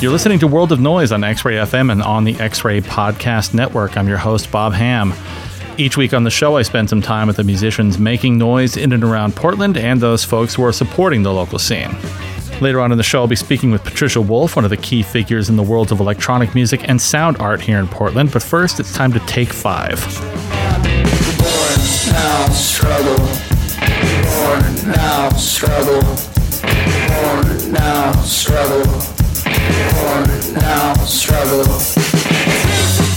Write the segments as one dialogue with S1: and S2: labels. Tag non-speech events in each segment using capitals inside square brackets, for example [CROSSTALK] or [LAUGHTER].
S1: You're listening to World of Noise on X Ray FM and on the X Ray Podcast Network. I'm your host, Bob Ham. Each week on the show, I spend some time with the musicians making noise in and around Portland and those folks who are supporting the local scene. Later on in the show, I'll be speaking with Patricia Wolf, one of the key figures in the world of electronic music and sound art here in Portland. But first, it's time to take five.
S2: Now, struggle. Born now, struggle. Born now, struggle. Born now, struggle.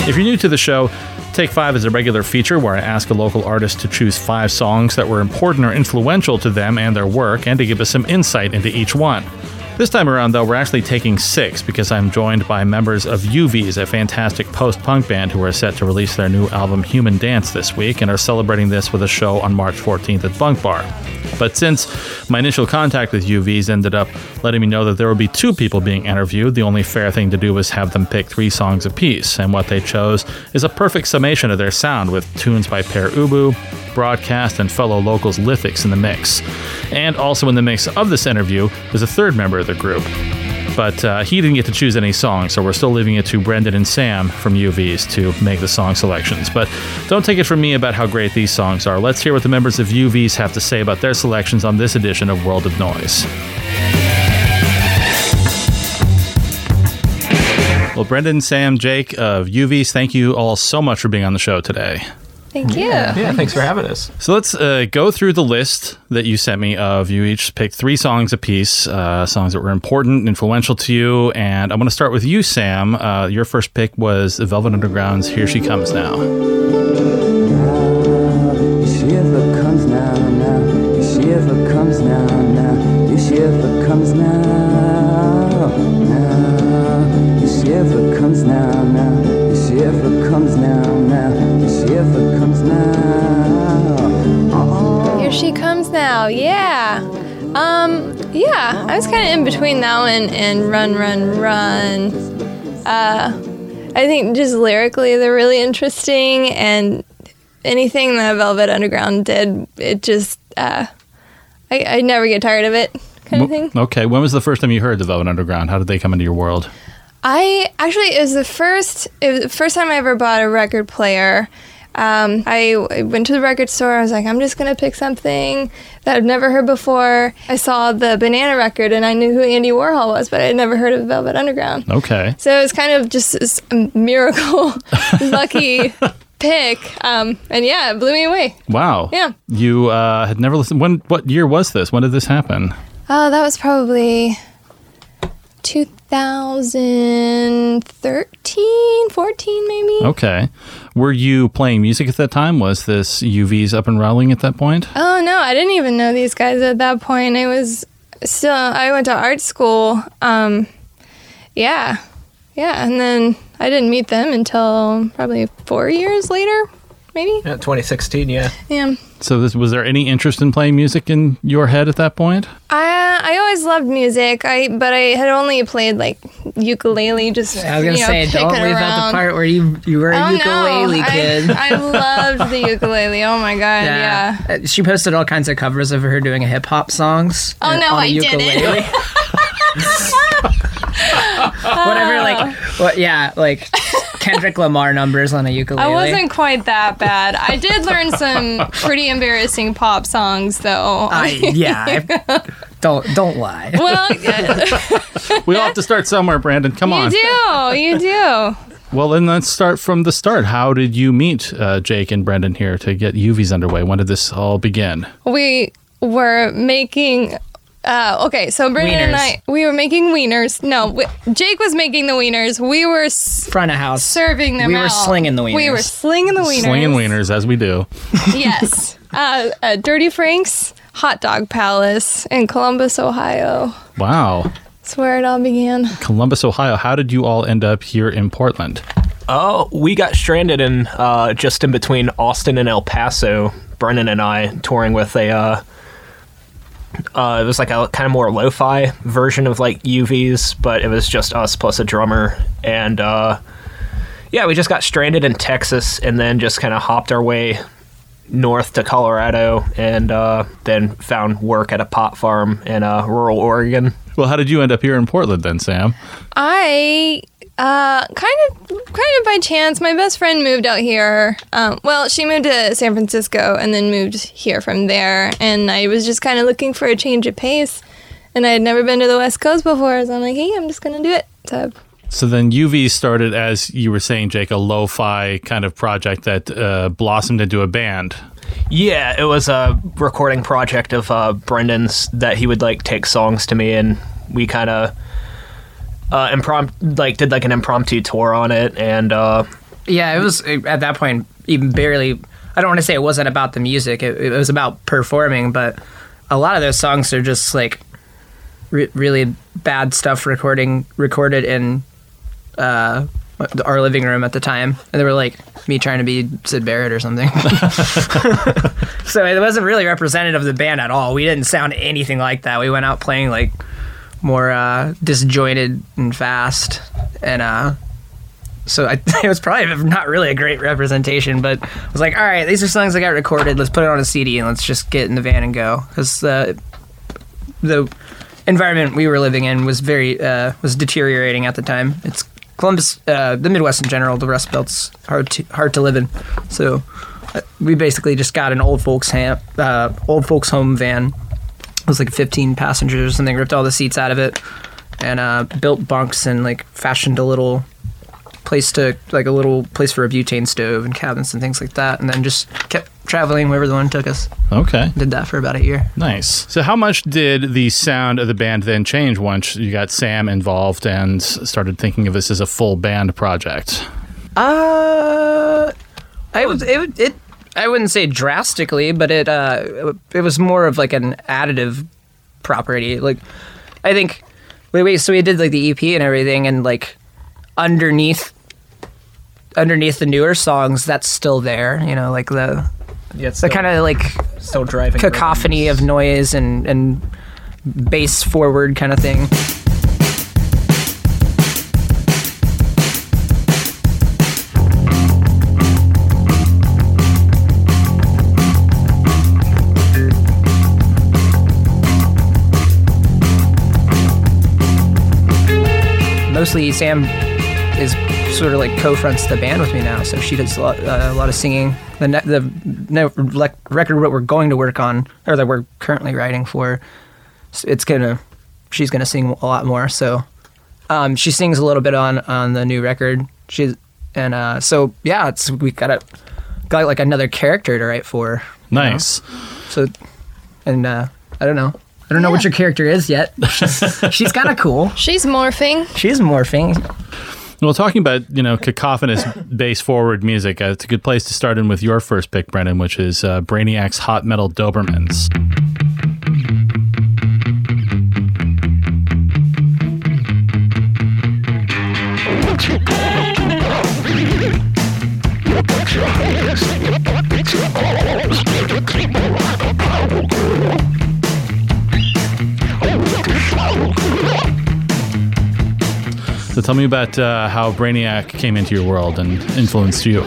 S1: If you're new to the show, Take Five is a regular feature where I ask a local artist to choose five songs that were important or influential to them and their work, and to give us some insight into each one. This time around, though, we're actually taking six because I'm joined by members of UVs, a fantastic post punk band who are set to release their new album Human Dance this week and are celebrating this with a show on March 14th at Bunk Bar. But since my initial contact with UVs ended up letting me know that there would be two people being interviewed, the only fair thing to do was have them pick three songs apiece. And what they chose is a perfect summation of their sound with tunes by Pere Ubu, Broadcast, and fellow locals Lithics in the mix. And also in the mix of this interview is a third member of the group. But uh, he didn't get to choose any songs, so we're still leaving it to Brendan and Sam from UVs to make the song selections. But don't take it from me about how great these songs are. Let's hear what the members of UVs have to say about their selections on this edition of World of Noise. Well, Brendan, Sam, Jake of UVs, thank you all so much for being on the show today.
S3: Thank you.
S4: Yeah, thanks for having us.
S1: So let's uh, go through the list that you sent me of. You each picked three songs apiece, uh, songs that were important, influential to you. And I'm going to start with you, Sam. Uh, your first pick was the Velvet Underground's "Here She Comes Now."
S3: Yeah, I was kind of in between that one and Run, Run, Run. Uh, I think just lyrically they're really interesting, and anything that Velvet Underground did, it just, uh, I, I never get tired of it, kind of thing.
S1: Okay, when was the first time you heard the Velvet Underground? How did they come into your world?
S3: I actually it was the first it was the first time I ever bought a record player. Um, I, went to the record store. I was like, I'm just gonna pick something that I've never heard before. I saw the Banana record, and I knew who Andy Warhol was, but I had never heard of Velvet Underground.
S1: Okay,
S3: So it was kind of just this [LAUGHS] miracle, [LAUGHS] lucky pick. Um, and yeah, it blew me away.
S1: wow.
S3: Yeah.
S1: You uh, had never listened. When? What year was this? When did this happen?
S3: Oh, that was probably 2013, 14 maybe.
S1: Okay. Were you playing music at that time? Was this UV's up and rolling at that point?
S3: Oh no, I didn't even know these guys at that point. I was still I went to art school. Um yeah. Yeah, and then I didn't meet them until probably 4 years later, maybe.
S4: Yeah, 2016, yeah.
S3: Yeah.
S1: So, this, was there any interest in playing music in your head at that point?
S3: I I always loved music. I but I had only played like ukulele just
S5: I was gonna
S3: you know,
S5: say, don't
S3: picking
S5: leave out
S3: around.
S5: the part where you you were a
S3: Oh,
S5: ukulele
S3: no.
S5: kid.
S3: I, I loved the [LAUGHS] ukulele. Oh my god, yeah.
S5: Uh, She posted all kinds of covers of her doing hip hop songs.
S3: Oh,
S5: uh,
S3: no,
S5: on a
S3: I didn't. [LAUGHS] [LAUGHS]
S5: ukulele. Whatever, like, what? Yeah, like Kendrick Lamar numbers on a ukulele.
S3: I wasn't quite that bad. I did learn some pretty embarrassing pop songs, though.
S5: I, yeah, I, [LAUGHS] don't don't lie.
S3: well, [LAUGHS]
S1: We all have to start somewhere, Brandon. Come on.
S3: you
S1: on.
S3: do, you do.
S1: Well, then let's start from the start. How did you meet uh, Jake and Brendan here to get UVs underway? When did this all begin?
S3: We were making. Uh, okay, so Brendan and I, we were making wieners. No, we, Jake was making the wieners. We were s-
S5: Front of house.
S3: serving them
S5: We were slinging the wieners.
S3: We were slinging the wieners.
S1: Slinging wieners, as we do. [LAUGHS]
S3: Yes. uh, uh, Dirty Frank's Hot Dog Palace in Columbus, Ohio.
S1: Wow.
S3: That's where it all began.
S1: Columbus, Ohio. How did you all end up here in Portland?
S4: Oh, we got stranded in uh, just in between Austin and El Paso. Brennan and I touring with a. Uh, it was like a kind of more lo-fi version of like UVs, but it was just us plus a drummer, and uh, yeah, we just got stranded in Texas, and then just kind of hopped our way north to Colorado and uh, then found work at a pot farm in uh, rural Oregon.
S1: Well, how did you end up here in Portland then, Sam?
S3: I uh, kind of kind of by chance, my best friend moved out here. Um, well, she moved to San Francisco and then moved here from there. And I was just kind of looking for a change of pace. And I had never been to the West Coast before, so I'm like, hey, I'm just gonna do it. So
S1: So then UV started, as you were saying, Jake, a lo-fi kind of project that uh, blossomed into a band.
S4: Yeah, it was a recording project of uh, Brendan's that he would like take songs to me, and we kind of uh, impromptu like did like an impromptu tour on it, and uh,
S5: Yeah, it was at that point even barely. I don't want to say it wasn't about the music. It, it was about performing, but a lot of those songs are just like re- really bad stuff recording recorded in uh, our living room at the time, and they were like me trying to be Syd Barrett or something. [LAUGHS] [LAUGHS] so it wasn't really representative of the band at all. We didn't sound anything like that. We went out playing like more uh, disjointed and fast, and uh, so I, [LAUGHS] it was probably not really a great representation, but I was like, all right, these are songs I got recorded. Let's put it on a CD and let's just get in the van and go. Because uh, the environment we were living in was very uh, was deteriorating at the time. It's Columbus, uh, the Midwest in general, the Rust Belt's hard to hard to live in. So uh, we basically just got an old folks uh, old folks home van. It was like 15 passengers, and they ripped all the seats out of it and uh, built bunks and like fashioned a little place to like a little place for a butane stove and cabins and things like that, and then just kept traveling wherever the wind took us.
S1: Okay,
S5: Did that for about a year.
S1: nice. So how much did the sound of the band then change once you got Sam involved and started thinking of this as a full band project?
S5: Uh, I was it it. I wouldn't say drastically, but it uh it was more of like an additive property. Like I think wait wait so we did like the EP and everything, and like underneath underneath the newer songs, that's still there. You know, like the
S4: yeah, it's
S5: the kind of like
S4: still driving
S5: cacophony of noise and and bass forward kind of thing. Mostly Sam is sort of like co-fronts the band with me now, so she does a lot, uh, a lot of singing. The ne- the ne- record that we're going to work on, or that we're currently writing for, it's gonna she's gonna sing a lot more. So um, she sings a little bit on on the new record. She's and uh, so yeah, it's we got a got like another character to write for. you know?
S1: Nice.
S5: So and uh, I don't know. I don't know what your character is yet. She's, [LAUGHS] she's kind of cool.
S3: she's morphing.
S5: She's morphing.
S1: Well, talking about you know cacophonous bass forward music, uh, it's a good place to start in with your first pick, Brendan, which is uh, Brainiac's Hot Metal Dobermans. [LAUGHS] tell me about uh, how Brainiac came into your world and influenced you.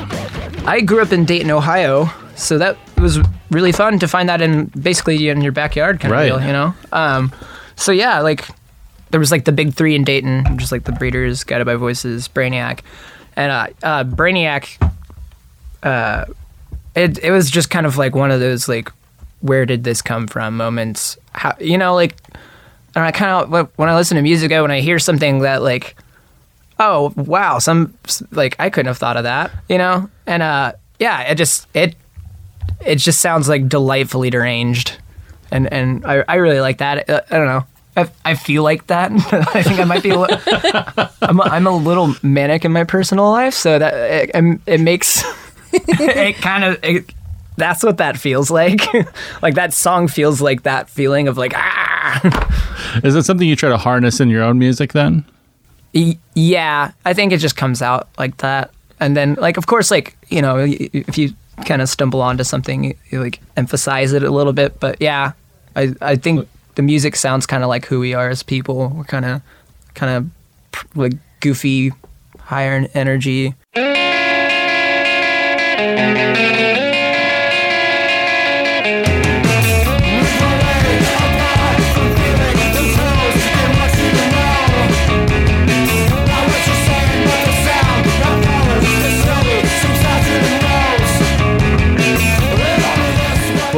S5: I grew up in Dayton, Ohio, so that was really fun to find that in basically in your backyard kind of
S1: Right.
S5: deal, you know. Um, so yeah, like there was like the big three in Dayton, just like the Breeders, Guided by Voices, Brainiac, and uh, uh, Brainiac. Uh, it it was just kind of like one of those like, where did this come from moments? How you know like, and I kind of when I listen to music, when I hear something that like oh wow some like i couldn't have thought of that you know? And uh yeah it just it it just sounds like delightfully deranged. And and i, I really like that. Uh, i don't know. I, I feel like that. [LAUGHS] I think i might be a li- [LAUGHS] I'm, a, I'm a little manic in my personal life so that it, it, it makes [LAUGHS] it kind of it, that's what that feels like. Like that song feels like that feeling of like ah!
S1: Is it something you try to harness in your own music then?
S5: Yeah, I think it just comes out like that. And then, like, of course, like, you know, if you kind of stumble onto something, you, you like emphasize it a little bit. But yeah, I, I think the music sounds kind of like who we are as people. We're kind of, kind of like goofy, higher energy.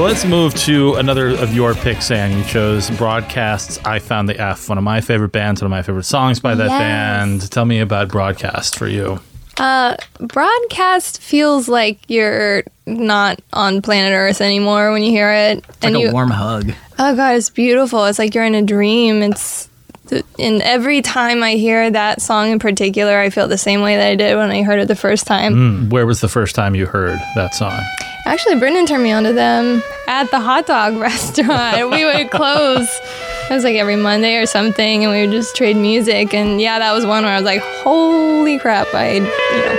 S1: Let's move to another of your picks, Sam. You chose Broadcast's I Found the F, one of my favorite bands, one of my favorite songs by that
S3: Yes.
S1: band. Tell me about Broadcast for you.
S3: Uh, Broadcast feels like you're not on planet Earth anymore when you hear it.
S5: It's like a warm hug.
S3: Oh god, it's beautiful. It's like you're in a dream. It's and every time I hear that song in particular, I feel the same way that I did when I heard it the first time.
S1: Hmm, Where was the first time you heard that song?
S3: Actually, Brendan turned me onto them at the hot dog [LAUGHS] restaurant. we would close. It was like every Monday or something, and we would just trade music. And yeah, that was one where I was like, "Holy crap!" I, you know,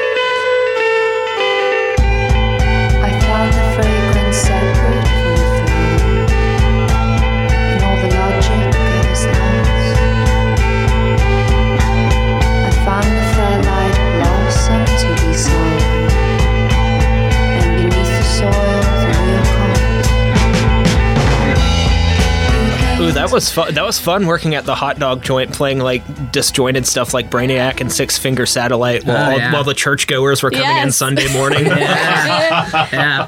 S4: was fun. That was fun working at the hot dog joint, playing like disjointed stuff like Brainiac and Six Finger Satellite, while,
S5: Oh, yeah.
S4: while the churchgoers were coming in Sunday morning. [LAUGHS]
S5: Yeah. [LAUGHS]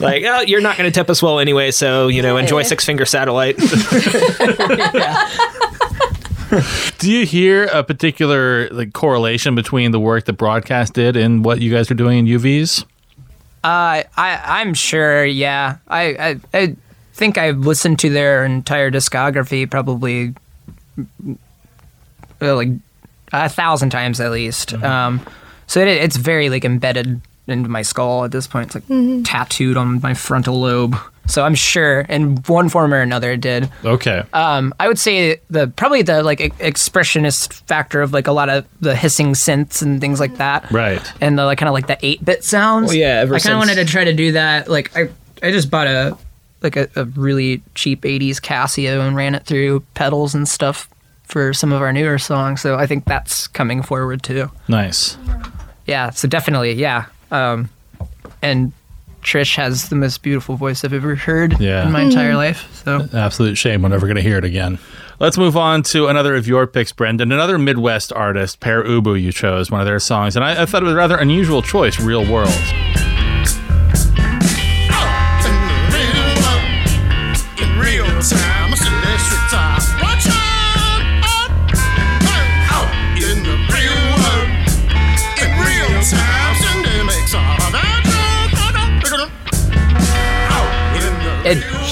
S4: like, oh, you're not going to tip us well anyway, so you know, enjoy Six Finger Satellite. [LAUGHS]
S1: Do you hear a particular like correlation between the work that Broadcast did and what you guys are doing in UVs?
S5: Uh, I I'm sure. Yeah, I, I I think I've listened to their entire discography probably uh, like a thousand times at least. Um, so it, it's very like embedded into my skull at this point. It's like tattooed on my frontal lobe. So I'm sure in one form or another it did.
S1: Okay.
S5: Um, I would say the probably the like e- expressionist factor of like a lot of the hissing synths and things like that
S1: Right.
S5: and the like kind of like the eight bit sounds.
S4: Well, yeah, ever
S5: I kind of
S4: since-
S5: wanted to try to do that. Like I, I just bought a like a, a really cheap '80s Casio and ran it through pedals and stuff for some of our newer songs. So I think that's coming forward too.
S1: Nice.
S5: Yeah. So definitely, yeah. Um, and Trish has the most beautiful voice I've ever heard
S1: Yeah.
S5: in my entire life. So
S1: Absolute shame we're never going to hear it again. Let's move on to another of your picks, Brendan. Another Midwest artist, Pere Ubu, you chose one of their songs, and I, I thought it was a rather unusual choice, Real World.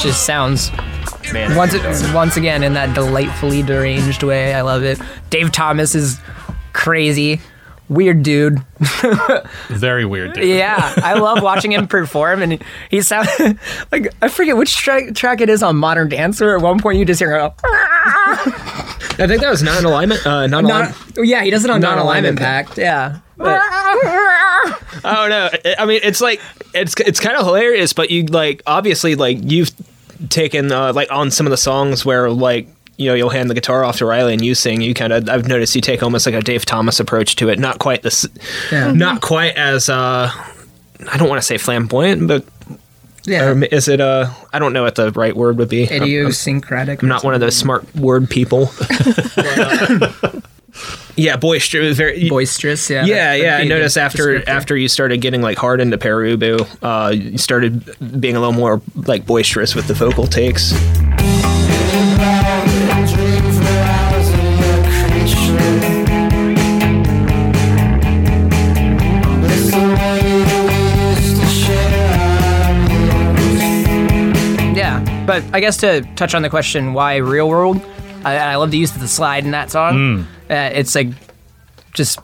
S5: Just sounds
S4: Man,
S5: once once again in that delightfully deranged way. I love it. Dave Thomas is crazy, weird dude. [LAUGHS]
S1: Very weird. Dude.
S5: Yeah, I love watching him perform, and he, he sounds [LAUGHS] like I forget which track, track it is on Modern Dancer. At one point, you just hear him go,
S4: I think that was non alignment. Uh, non
S5: non, yeah, he does it on
S4: Non-alignment
S5: non-alignment pact. Yeah, But- [LAUGHS]
S4: I don't know. I- I mean, it's like it's it's kind of hilarious, but you like obviously like you've taken uh, like on some of the songs where like you know you'll hand the guitar off to Riley and you sing. You kind of I've noticed you take almost like a Dave Thomas approach to it. Not quite this,
S5: Yeah.
S4: not quite as uh, I don't want to say flamboyant, but
S5: yeah.
S4: or is it uh I don't know what the right word would be. I'm- I'm-
S5: Idiosyncratic.
S4: I'm not one of those smart word people. [LAUGHS] yeah, boisterous. Very
S5: boisterous. Yeah,
S4: Yeah,
S5: that'd
S4: yeah. I
S5: be
S4: noticed after after you started getting like hard into Pere Ubu, uh, you started being a little more like boisterous with the vocal takes.
S5: Yeah, but I guess to touch on the question why real world, I, I love the use of the slide in that song. Uh, it's like just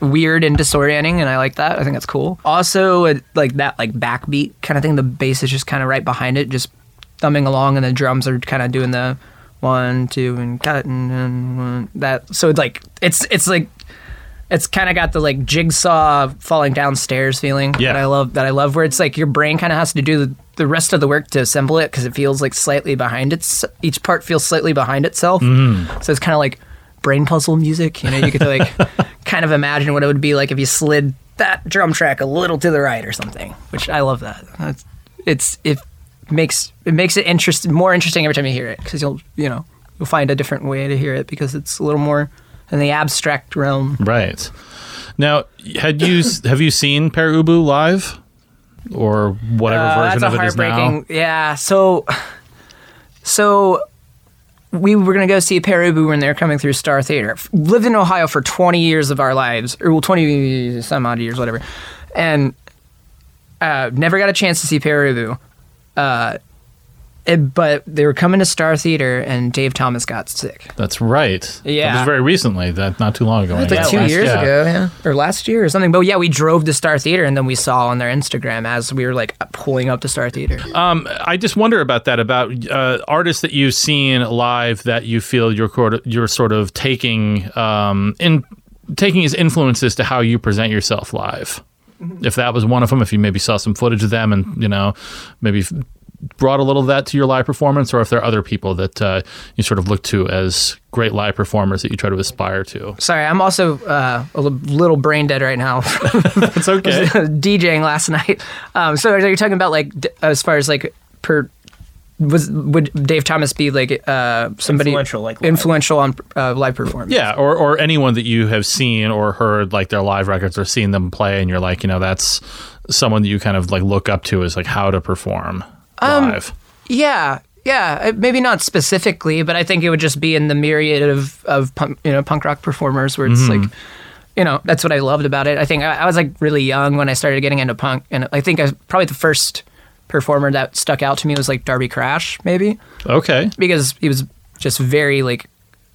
S5: weird and disorienting, and I like that. I think that's cool. Also, it, like that like backbeat kind of thing. The bass is just kind of right behind it, just thumbing along, and the drums are kind of doing the one, two, and cut and, and one, that. So it's like it's it's like it's kind of got the like jigsaw falling downstairs feeling
S1: Yeah.
S5: that I love. That I love where it's like your brain kind of has to do the, the rest of the work to assemble it because it feels like slightly behind its. Each part feels slightly behind itself. Mm-hmm. So it's kind of like brain puzzle music. You know, you could like [LAUGHS] kind of imagine what it would be like if you slid that drum track a little to the right or something. Which I love that. It's it's it makes it makes it interest more interesting every time you hear it because you'll you know you'll find a different way to hear it because it's a little more in the abstract realm.
S1: Right. Now, had you have you seen Pere Ubu live? Or whatever
S5: Uh,
S1: version of it is now?
S5: heartbreaking. Yeah. So, so we were gonna go see Pere Ubu when they were coming through Star Theater. Lived in Ohio for 20 years of our lives, or well, 20 some odd years, whatever, and uh, never got a chance to see Pere Ubu. Uh, but they were coming to Star Theater, and Dave Thomas got sick.
S1: That's right.
S5: Yeah, it
S1: was very recently. That not too long ago.
S5: It's
S1: I
S5: like
S1: guess.
S5: two
S1: Last-
S5: years
S1: yeah.
S5: ago, yeah, or last year or something. But yeah, we drove to Star Theater, and then we saw on their Instagram as we were like pulling up to Star Theater.
S1: Um, I just wonder about that about uh, artists that you've seen live that you feel you're sort of, you're sort of taking um, in taking as influences to how you present yourself live. If that was one of them, if you maybe saw some footage of them and you know maybe f- brought a little of that to your live performance, or if there are other people that uh, you sort of look to as great live performers that you try to aspire to.
S5: Sorry, I'm also uh, a little brain dead right now. [LAUGHS] [LAUGHS]
S1: It's okay. [LAUGHS]
S5: DJing last night. Um, so are you talking about like as far as like per was would Dave Thomas be like uh, somebody
S4: Influential, like, live.
S5: influential on uh, live performance?
S1: Yeah, or or anyone that you have seen or heard like their live records or seen them play, and you're like, you know, that's someone that you kind of like look up to as like how to perform
S5: Um,
S1: live.
S5: yeah, yeah. uh, Maybe not specifically, but I think it would just be in the myriad of of punk, you know punk rock performers where it's
S1: Mm-hmm.
S5: like. You know, that's what I loved about it. I think I, I was like really young when I started getting into punk, and I think I, probably the first performer that stuck out to me was like Darby Crash, maybe.
S1: Okay,
S5: because he was just very like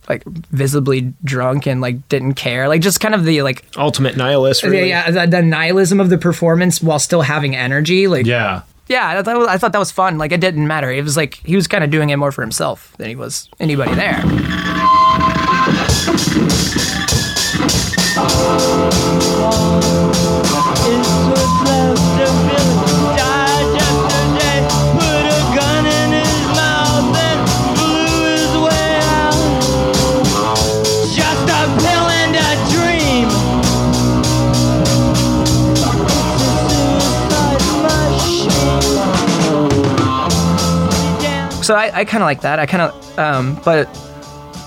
S5: like visibly drunk and like didn't care like just kind of the like
S4: Ultimate nihilist.
S5: yeah,
S4: Really.
S5: yeah the, the nihilism of the performance while still having energy like yeah,
S1: yeah.
S5: I, thought, I thought that was fun like it didn't matter it was like he was kind of doing it more for himself than he was anybody there so I, I kind of like that I kind of um but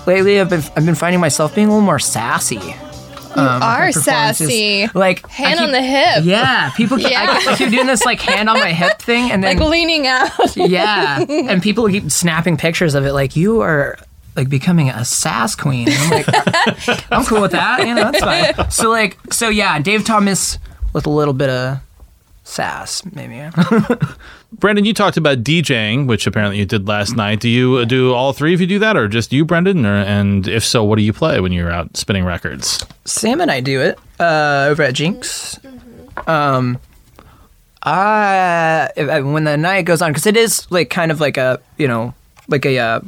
S5: lately I've been I've been finding myself being a little more sassy
S3: You are sassy.
S5: like
S3: Hand on the hip.
S5: yeah people keep,
S3: Yeah.
S5: I, I keep doing this like hand on my hip thing and [LAUGHS] then
S3: Like leaning out.
S5: yeah and [LAUGHS] people keep snapping pictures of it like you are like becoming a sass queen i'm like [LAUGHS] i'm cool with that you know that's fine so like so yeah dave thomas with a little bit of sass maybe
S1: Brendan, you talked about DJing, which apparently you did last night. Do you uh, do all three of you do that, or just you, Brendan? Or, and if so, what do you play when you're out spinning records?
S5: sam and i do it uh over at jinx um I, I- when the night goes on because it is like kind of like a you know like a uh,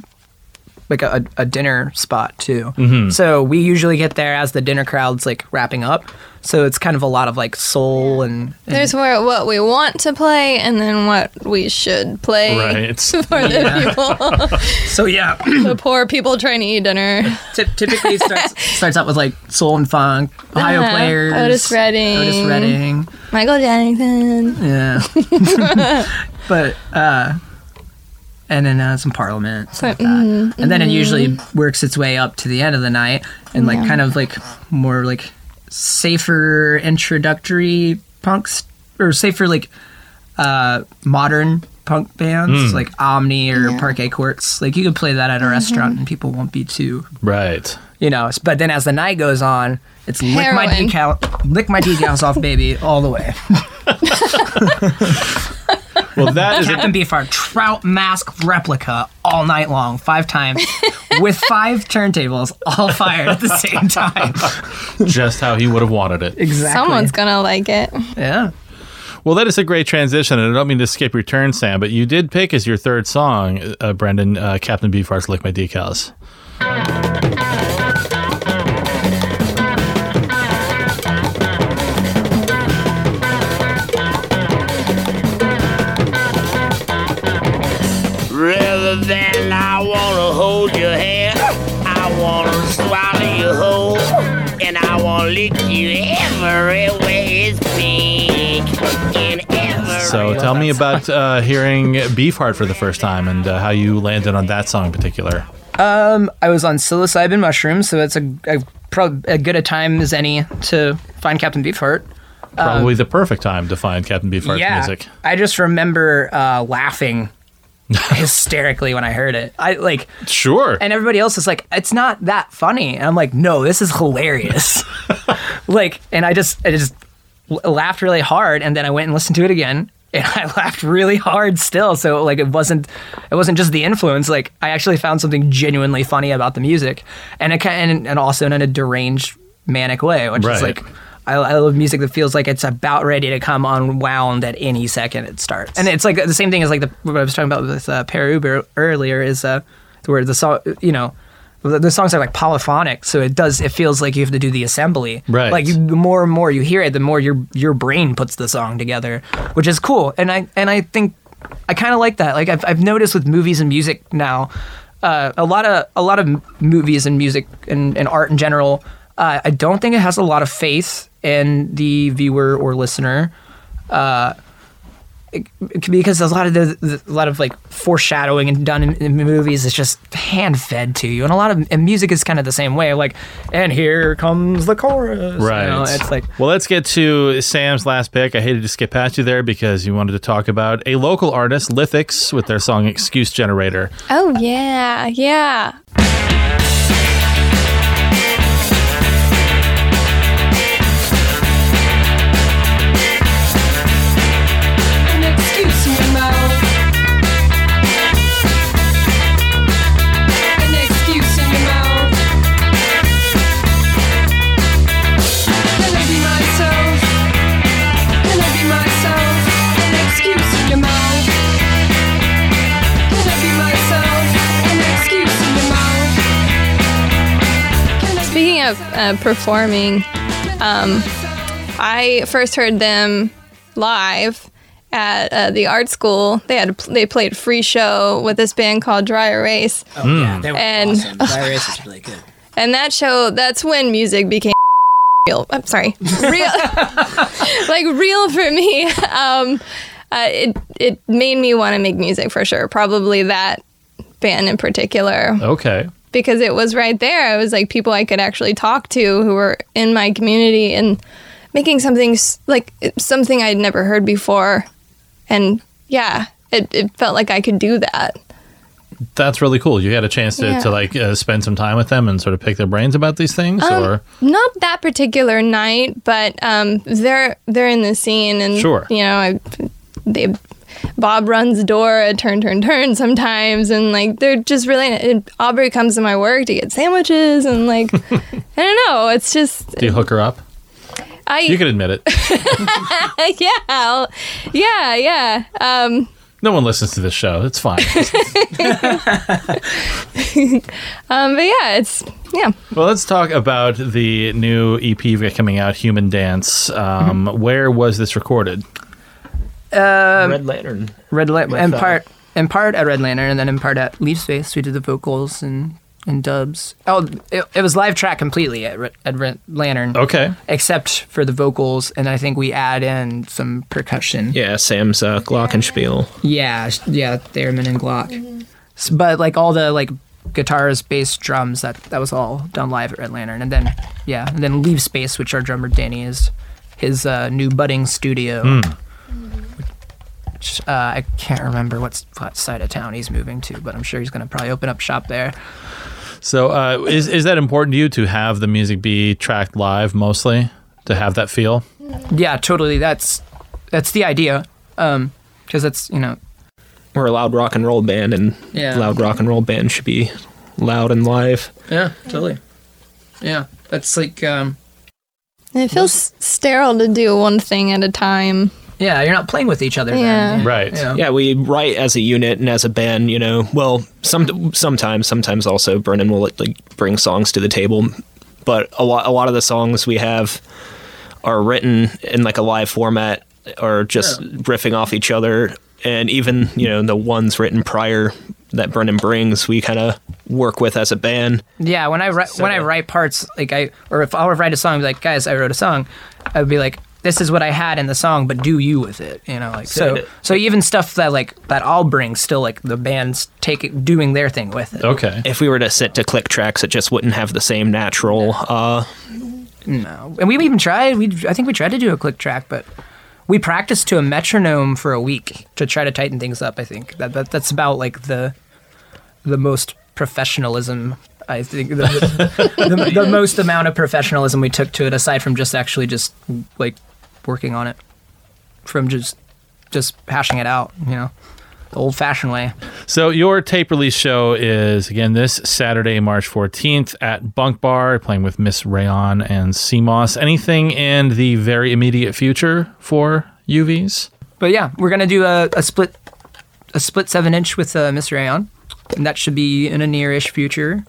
S5: like a, a dinner spot too. So we usually get there as the dinner crowd's like wrapping up. So it's kind of a lot of like soul and, and
S3: There's where what we want to play and then what we should play
S1: Right. [LAUGHS]
S3: for the people, [LAUGHS]
S5: so yeah. [CLEARS THROAT]
S3: the poor people trying to eat dinner.
S5: Ty- typically starts [LAUGHS] starts out with like soul and funk, Ohio
S3: Uh-huh.
S5: players,
S3: Otis Redding.
S5: Otis Redding,
S3: Michael Jackson.
S5: yeah. but uh, and then uh, some Parliament, stuff like that. and then it usually works its way up to the end of the night, and like
S3: Yeah.
S5: kind of like more like safer introductory punks or safer like uh modern punk bands like Omni or
S3: Yeah.
S5: Parquet Courts. Like you could play that at a restaurant and people won't be too
S1: Right.
S5: you know. But then as the night goes on, it's lick my
S3: Heroin.
S5: decal, lick my decals off, baby, all the way. [LAUGHS] [LAUGHS]
S1: Well, that is a
S5: Captain Beefheart trout mask replica all night long, five times, [LAUGHS] with five turntables, all fired at the same time.
S1: just how he would have wanted it.
S5: Exactly.
S3: Someone's gonna like it.
S5: yeah.
S1: Well, that is a great transition, and I don't mean to skip your turn, Sam, but you did pick as your third song, uh, Brendan, uh, Captain Beefheart's "Lick My Decals."
S6: And I wanna lick you everywhere it's pink. In every
S1: So, tell me about uh, hearing Beefheart for the first time and uh, how you landed on that song in particular.
S5: Um, I was on psilocybin mushrooms, so it's a, a, prob- a good a time as any to find Captain Beefheart.
S1: Probably the perfect time to find Captain Beefheart's
S5: yeah,
S1: music.
S5: I just remember uh, laughing [LAUGHS] hysterically when I heard it. I like,
S1: Sure.
S5: and everybody else is like, "It's not that funny." And I'm like, "No, this is hilarious." [LAUGHS] like, and I just, I just laughed really hard, and then I went and listened to it again, [LAUGHS] and I laughed really hard still. So like, it wasn't, it wasn't just the influence. Like, I actually found something genuinely funny about the music, and it and, and also in a deranged, manic way, which
S1: Right.
S5: is like. I, I love music that feels like it's about ready to come unwound at any second it starts. And it's like the same thing as like the, what I was talking about with uh, Pere Ubu earlier is uh, where the song, you know, the, songs are like polyphonic, so it does it feels like you have to do the assembly.
S1: Right.
S5: Like you, the more and more you hear it, the more your your brain puts the song together, which is cool. And I and I think I kind of like that. Like I've I've noticed with movies and music now, uh, a lot of a lot of movies and music and, and art in general. Uh, I don't think it has a lot of faith in the viewer or listener because a lot of the, the a lot of like foreshadowing and done in, in movies is just hand fed to you, and a lot of and music is kind of the same way. Like, and here comes the chorus. you
S1: Right.
S5: know, it's like
S1: well, let's get to Sam's last pick. I hated to skip past you there because you wanted to talk about a local artist, Lithics, with their song Excuse Generator.
S3: Oh yeah, yeah. Uh, performing, um, I first heard them live at uh, the art school. They had they played a free show with this band called Dry Erase,
S5: oh yeah, they were
S3: And-
S5: awesome. [LAUGHS] Dry Erase is really good.
S3: and that show that's when music became [LAUGHS] real. I'm sorry, [LAUGHS] real, like real for me. Um, uh, it it made me want to make music for sure. Probably that band in particular
S1: Okay.
S3: Because it was right there. It was like people I could actually talk to who were in my community and making something like something I'd never heard before. And yeah, it, it felt like I could do that.
S1: That's really cool. You had a chance to,
S3: Yeah.
S1: to like uh, spend some time with them and sort of pick their brains about these things,
S3: Um,
S1: or
S3: Not that particular night, but um, they're they're in the scene, and
S1: Sure.
S3: you know, I, they Bob runs the door at turn turn turn sometimes, and like they're just really. And Aubrey comes to my work to get sandwiches, and like [LAUGHS] I don't know, it's just
S1: do you hook her up?
S3: I
S1: You can admit it. [LAUGHS]
S3: yeah, I'll- yeah, yeah. Um,
S1: No one listens to this show. It's fine. [LAUGHS]
S3: um, but yeah, it's yeah.
S1: well, let's talk about the new EP coming out, Human Dance. Um,
S3: Mm-hmm.
S1: Where was this recorded?
S4: Red Lantern.
S5: Red Lantern, in
S4: uh,
S5: part, in part at Red Lantern, and then in part at Leaf Space. We did the vocals and and dubs. Oh, it, it was live track completely at Red, at Red Lantern,
S1: Okay.
S5: except for the vocals, and I think we add in some percussion.
S4: Yeah, Sam's uh, Glockenspiel.
S5: Yeah, yeah, Theremin and Glock. S- But like all the like guitars, bass, drums, that that was all done live at Red Lantern, and then yeah, and then Leave Space, which our drummer Danny is his uh, new budding studio. Which, uh, I can't remember what's, what side of town he's moving to, but I'm sure he's gonna probably open up shop there.
S1: So, uh, is is that important to you to have the music be tracked live mostly to have that feel?
S5: Yeah, totally. That's that's the idea. Um, because that's you know
S4: We're a loud rock and roll band, and
S5: Yeah.
S4: loud rock and roll band should be loud and live.
S5: yeah, totally. Yeah, that's like um,
S3: it feels sterile to do one thing at a time.
S5: Yeah, you're not playing with each other.
S3: Yeah.
S5: Then.
S1: Right.
S5: Yeah.
S4: Yeah, we write as a unit and as a band. You know, well, some sometimes, sometimes also Brennan will like bring songs to the table, but a lot, a lot of the songs we have are written in like a live format or just riffing off each other, and even you know the ones written prior that Brennan brings, we kind of work with as a band.
S5: Yeah, when I write when I write parts, like I or if I'll write a song, be like, guys, I wrote a song, I would be like, this is what I had in the song, but do you with it, you know, like so.
S4: So-
S5: So even stuff that like that I'll bring, still like the band's taking doing their thing with it.
S1: Okay.
S4: If we were to sit to click tracks, it just wouldn't have the same natural, uh,
S5: No, and we even tried. We I think we tried to do a click track, but we practiced to a metronome for a week to try to tighten things up. I think that, that that's about like the the most professionalism. I think the, [LAUGHS] the, the most amount of professionalism we took to it, aside from just actually just like working on it, from just just hashing it out. You know, the old fashioned way.
S1: So your tape release show is again this Saturday, March 14th at Bunk Bar, playing with Miss Rayon and CMOS. Anything in the very immediate future for UVs?
S5: But yeah, we're gonna do a, a split a split seven inch with uh, Mr. Rayon, and that should be in a nearish future.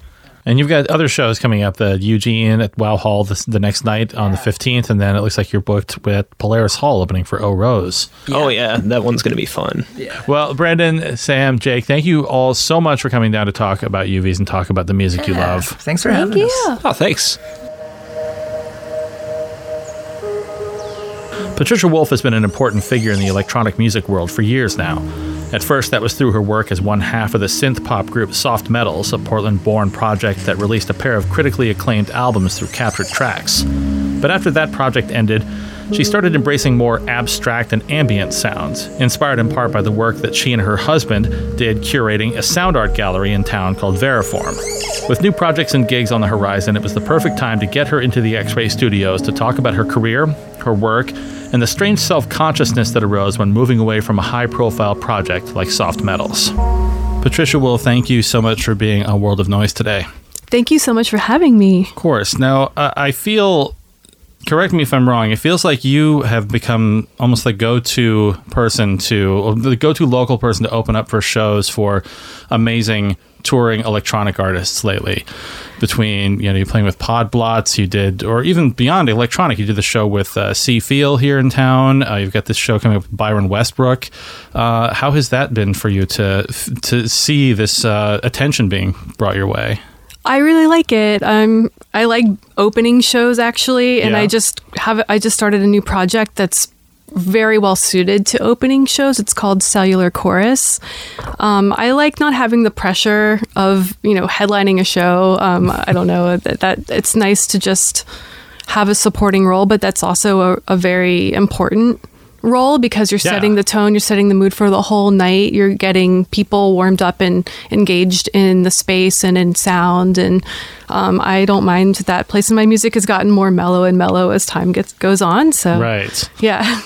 S1: And you've got other shows coming up, the Eugene at Wow Hall this, the next night on the 15th, and then it looks like you're booked with Polaris Hall opening for O Rose.
S4: Oh yeah, that one's gonna be fun. Yeah.
S1: Well, Brandon, Sam, Jake, thank you all so much for coming down to talk about UVs and talk about the music you love.
S5: Thanks for
S3: Thank
S5: having us.
S3: you.
S4: Oh, thanks.
S1: Patricia Wolf has been an important figure in the electronic music world for years now. At first, that was through her work as one half of the synth pop group Soft Metals, a Portland born project that released a pair of critically acclaimed albums through captured tracks. But after that project ended, she started embracing more abstract and ambient sounds, inspired in part by the work that she and her husband did curating a sound art gallery in town called Variform. With new projects and gigs on the horizon, it was the perfect time to get her into the X Ray studios to talk about her career, her work, and the strange self consciousness that arose when moving away from a high profile project like Soft Metals. Patricia Wolf, thank you so much for being on World of Noise today.
S7: Thank you so much for having me.
S1: Of course. Now, uh, I feel, correct me if I'm wrong, it feels like you have become almost the go to person to, the go to local person to open up for shows for amazing touring electronic artists lately. Between, you know, you're playing with Pod Blotz, you did, or even beyond electronic, you did the show with uh, C Feel here in town. Uh, you've got this show coming up with Byron Westbrook. Uh, how has that been for you to to see this uh, attention being brought your way?
S7: I really like it. Um, I like opening shows actually, and
S1: Yeah.
S7: I just have I just started a new project that's very well suited to opening shows. It's called Cellular Chorus. Um, I like not having the pressure of you know headlining a show. Um, I don't know that, that it's nice to just have a supporting role, but that's also a, a very important role because you're
S1: Yeah.
S7: setting the tone, you're setting the mood for the whole night. You're getting people warmed up and engaged in the space and in sound. And um, I don't mind that place. And my music has gotten more mellow and mellow as time gets goes on. So
S1: Right.
S7: yeah.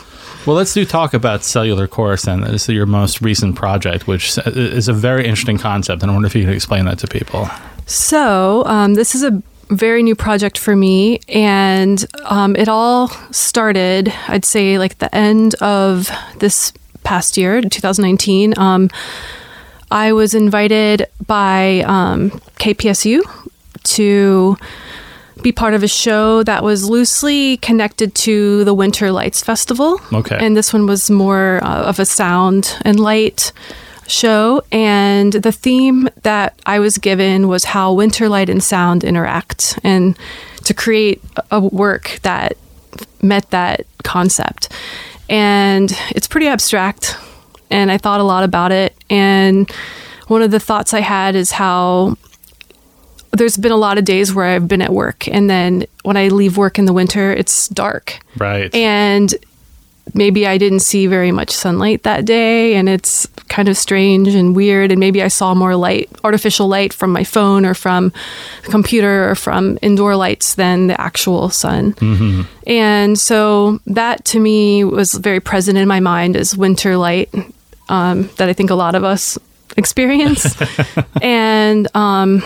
S1: Well, let's do talk about Cellular Chorus then. This is your most recent project, which is a very interesting concept. And I wonder if you could explain that to people.
S7: So, um, this is a very new project for me, and um, it all started, I'd say, like the end of this past year, 2019. Um, I was invited by um, KPSU to be part of a show that was loosely connected to the Winter Lights Festival.
S1: Okay.
S7: And this one was more uh, of a sound and light show. And the theme that I was given was how winter light and sound interact and to create a work that met that concept. And it's pretty abstract. And I thought a lot about it. And one of the thoughts I had is how there's been a lot of days where I've been at work, and then when I leave work in the winter, it's dark.
S1: Right.
S7: And maybe I didn't see very much sunlight that day, and it's kind of strange and weird. And maybe I saw more light, artificial light from my phone or from the computer or from indoor lights than the actual sun. And so that to me was very present in my mind as winter light um, that I think a lot of us [LAUGHS] experience. [LAUGHS] and um,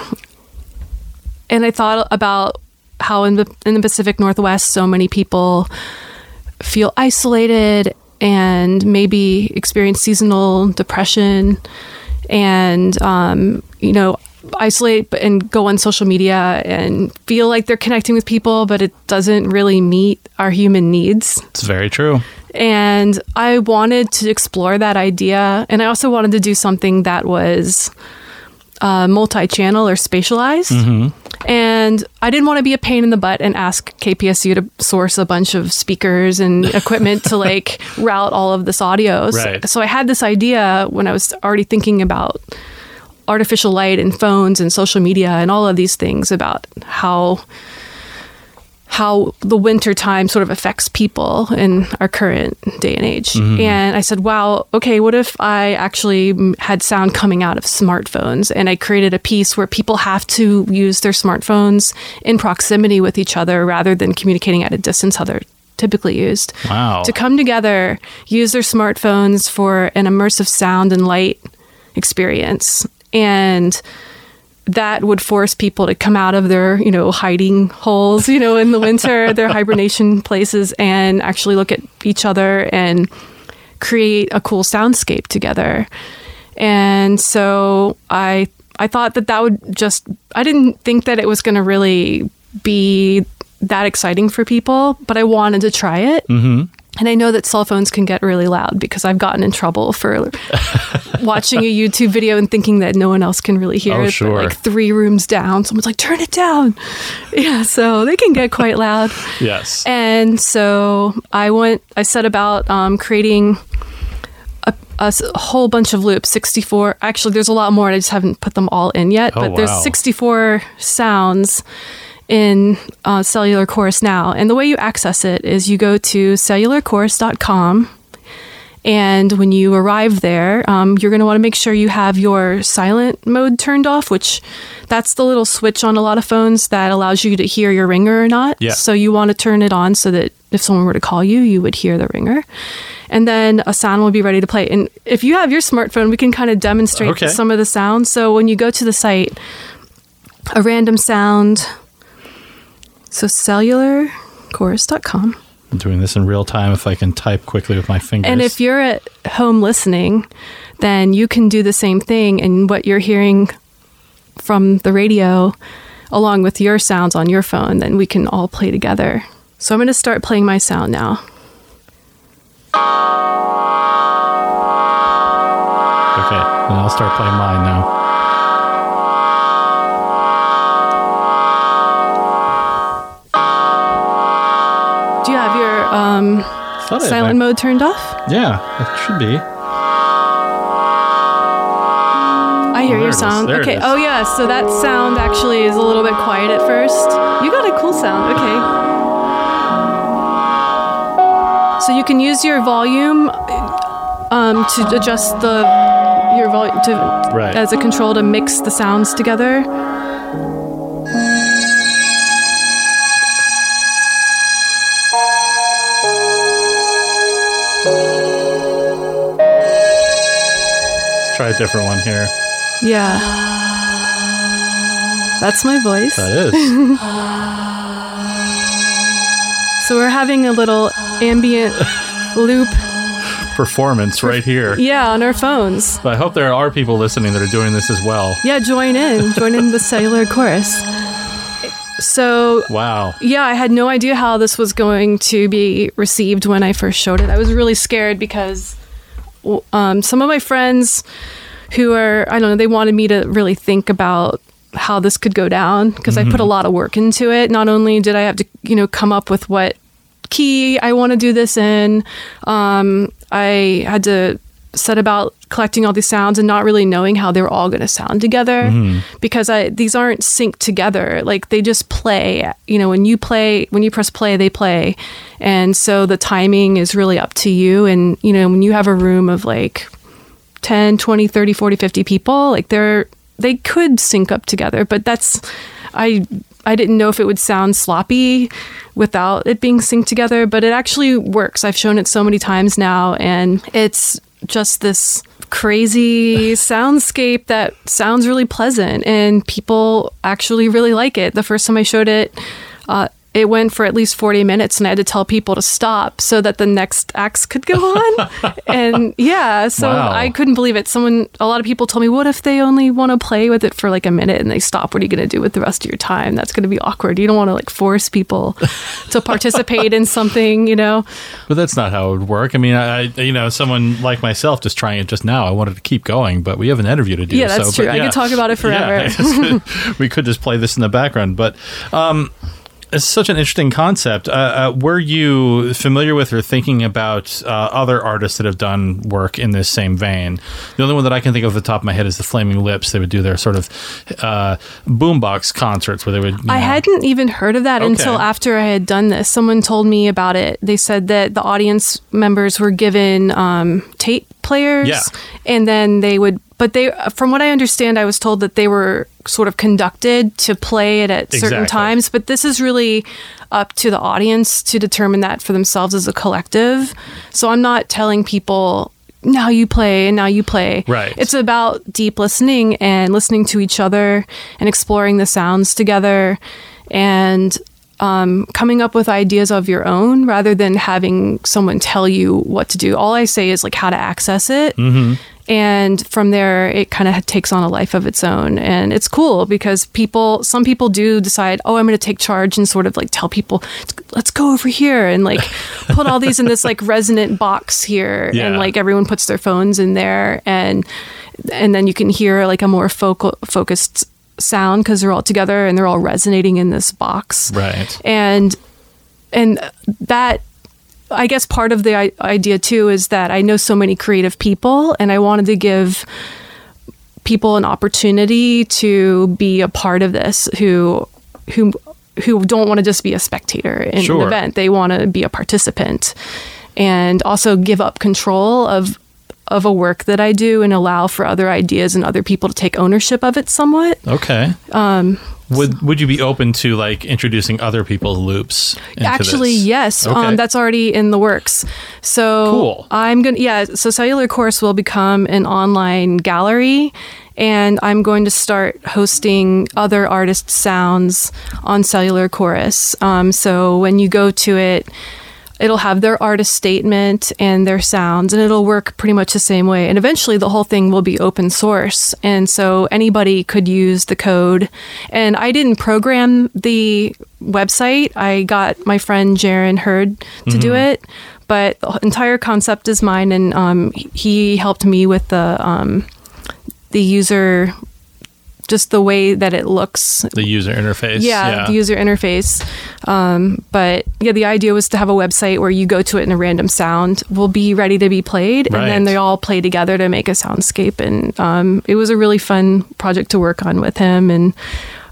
S7: and I thought about how in the in the Pacific Northwest, so many people feel isolated and maybe experience seasonal depression, and um, you know isolate and go on social media and feel like they're connecting with people, but it doesn't really meet our human needs.
S1: It's very true.
S7: And I wanted to explore that idea. And I also wanted to do something that was uh, multi channel or spatialized. And I didn't want to be a pain in the butt and ask KPSU to source a bunch of speakers and [LAUGHS] equipment to like route all of this audio. So- So I had this idea when I was already thinking about artificial light and phones and social media and all of these things about how how the winter time sort of affects people in our current day and age. Mm-hmm. And I said, wow, okay, what if I actually had sound coming out of smartphones? And I created a piece where people have to use their smartphones in proximity with each other rather than communicating at a distance, how they're typically used.
S1: Wow.
S7: To come together, use their smartphones for an immersive sound and light experience. And that would force people to come out of their, you know, hiding holes, you know, in the winter, [LAUGHS] their hibernation places, and actually look at each other and create a cool soundscape together. And so I I thought that that would just I didn't think that it was going to really be that exciting for people, but I wanted to try it. Mm-hmm. And I know that cell phones can get really loud because I've gotten in trouble for [LAUGHS] watching a YouTube video and thinking that no one else can really hear
S1: Oh,
S7: it.
S1: sure.
S7: like three rooms down, someone's like, turn it down. [LAUGHS] Yeah, so they can get quite loud. [LAUGHS]
S1: Yes.
S7: And so I went, I set about um, creating a whole bunch of loops, 64. Actually, there's a lot more. and I just haven't put them all in yet,
S1: Oh,
S7: but there's 64 sounds in uh, Cellular Chorus now. And the way you access it is you go to cellularchorus.com. And when you arrive there, um, you're going to want to make sure you have your silent mode turned off, which that's the little switch on a lot of phones that allows you to hear your ringer or not.
S1: Yeah.
S7: So you want to turn it on so that if someone were to call you, you would hear the ringer. And then a sound will be ready to play. And if you have your smartphone, we can kind of demonstrate
S1: Okay.
S7: some of the sounds. So when you go to the site, a random sound. So cellularchorus.com.
S1: I'm doing this in real time if I can type quickly with my fingers.
S7: And if you're at home listening, then you can do the same thing. And what you're hearing from the radio, along with your sounds on your phone, then we can all play together. So I'm going to start playing my sound now.
S1: Okay, then I'll start playing mine now. Thought
S7: silent
S1: my-
S7: mode turned off?
S1: Yeah, it should be.
S7: I hear
S1: it
S7: your
S1: is.
S7: sound.
S1: There it
S7: okay. Oh yeah. So that sound actually is a little bit quiet at first. You got a cool sound. Okay. So you can use your volume um, to adjust the your volume to
S1: Right.
S7: as a control to mix the sounds together.
S1: Try a different one here.
S7: Yeah. That's my voice.
S1: That is.
S7: So we're having a little ambient loop.
S1: Performance right here.
S7: Yeah, on our phones.
S1: But I hope there are people listening that are doing this as well.
S7: Yeah, join in. Join in the cellular chorus. So,
S1: Wow.
S7: yeah, I had no idea how this was going to be received when I first showed it. I was really scared because um, some of my friends who are, I don't know, they wanted me to really think about how this could go down because I put a lot of work into it. Not only did I have to, you know, come up with what key I want to do this in, um, I had to set about collecting all these sounds and not really knowing how they were all going to sound together mm-hmm. because I these aren't synced together. Like they just play you know when you play when you press play they play. And so the timing is really up to you. And you know when you have a room of like 10 20 30 40 50 people like they're they could sync up together. But that's i i didn't know if it would sound sloppy without it being synced together but it actually works. I've shown it so many times now and it's just this crazy soundscape that sounds really pleasant and people actually really like it. The first time i showed it uh, it went for at least 40 minutes and I had to tell people to stop so that the next acts could go on. [LAUGHS] and yeah, so
S1: Wow.
S7: I couldn't believe it. Someone, a lot of people told me, what if they only want to play with it for like a minute and they stop? What are you going to do with the rest of your time? That's going to be awkward. You don't want to like force people [LAUGHS] to participate in something, you know?
S1: But that's not how it would work. I mean, I, I- you know, someone like myself just trying it just now, I wanted to keep going, but we have an interview to do.
S7: Yeah, that's
S1: so,
S7: true.
S1: but
S7: I could talk about it [LAUGHS] forever.
S1: Yeah, we could just play this in the background. But um, It's such an interesting concept. Uh, uh, were you familiar with or thinking about uh, other artists that have done work in this same vein? The only one that I can think of off the top of my head is the Flaming Lips. They would do their sort of uh, boombox concerts where they would.
S7: I
S1: know-
S7: hadn't even heard of that
S1: Okay.
S7: until after I had done this. Someone told me about it. They said that the audience members were given um, tape players,
S1: Yeah.
S7: and then they would. But they, from what I understand, I was told that they were sort of conducted to play it at certain
S1: Exactly.
S7: times. But this is really up to the audience to determine that for themselves as a collective. So I'm not telling people. Now you play and now you play.
S1: Right.
S7: It's about deep listening and listening to each other and exploring the sounds together and um, coming up with ideas of your own rather than having someone tell you what to do. All I say is like how to access it.
S1: Mm-hmm.
S7: And from there, it kind of takes on a life of its own. And it's cool because people, some people do decide, oh, I'm going to take charge and sort of like tell people, let's go over here and like [LAUGHS] put all these in this like resonant box here. And like everyone puts their phones in there. And, and then you can hear like a more focal, focused sound because they're all together and they're all resonating in this box
S1: Right.
S7: and and that i guess part of the idea too is that i know so many creative people and i wanted to give people an opportunity to be a part of this who who who don't want to just be a spectator in
S8: Sure.
S7: an event they want to be a participant and also give up control of of a work that i do and allow for other ideas and other people to take ownership of it somewhat
S1: Okay.
S7: um
S1: Would Would you be open to like introducing other people's loops? Into
S7: Actually,
S1: this?
S7: yes.
S1: Okay.
S7: Um, that's already in the works. So
S1: Cool.
S7: I'm gonna yeah. So Cellular Chorus will become an online gallery, and I'm going to start hosting other artists' sounds on Cellular Chorus. Um, so when you go to it. It'll have their artist statement and their sounds, and it'll work pretty much the same way. And eventually, the whole thing will be open source. And so anybody could use the code. And I didn't program the website, I got my friend Jaron Hurd to do
S8: Mhm.
S7: it. But the entire concept is mine, and um, he helped me with the um, the user, just the way that it looks
S1: the user interface.
S7: yeah, the user interface. Um, but yeah, the idea was to have a website where you go to it and a random sound will be ready to be played, and then they all play together to make a soundscape. And um, it was a really fun project to work on with him, and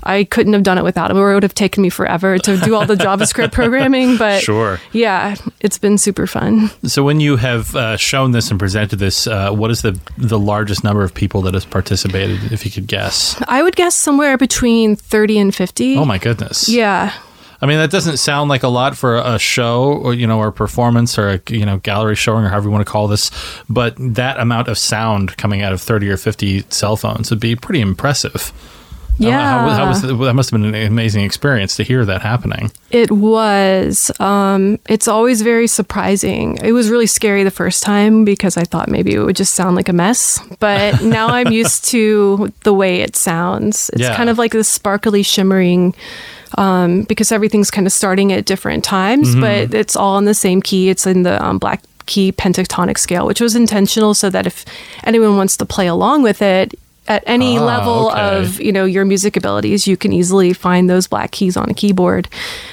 S7: I couldn't have done it without him, or it would have taken me forever to do all the JavaScript [LAUGHS] programming. But
S1: Sure.
S7: yeah, it's been super fun.
S1: So when you have uh, shown this and presented this, uh, what is the the largest number of people that has participated, if you could guess?
S7: I would guess somewhere between thirty and fifty.
S1: Oh my goodness!
S7: Yeah.
S1: I mean, that doesn't sound like a lot for a show or you know, or a performance or a you know gallery showing or however you want to call this, but that amount of sound coming out of thirty or fifty cell phones would be pretty impressive. Know, how, how was
S7: Yeah.
S1: that must have been an amazing experience to hear that happening.
S7: It was. Um, it's always very surprising. It was really scary the first time because I thought maybe it would just sound like a mess. But [LAUGHS] now I'm used to the way it sounds. It's
S8: Yeah.
S7: kind of like this sparkly, shimmering, um, because everything's kind of starting at different times,
S8: Mhm.
S7: but it's all in the same key. It's in the um, black key pentatonic scale, which was intentional so that if anyone wants to play along with it, at any
S8: Ah,
S7: level
S8: okay.
S7: of you know your music abilities you can easily find those black keys on a keyboard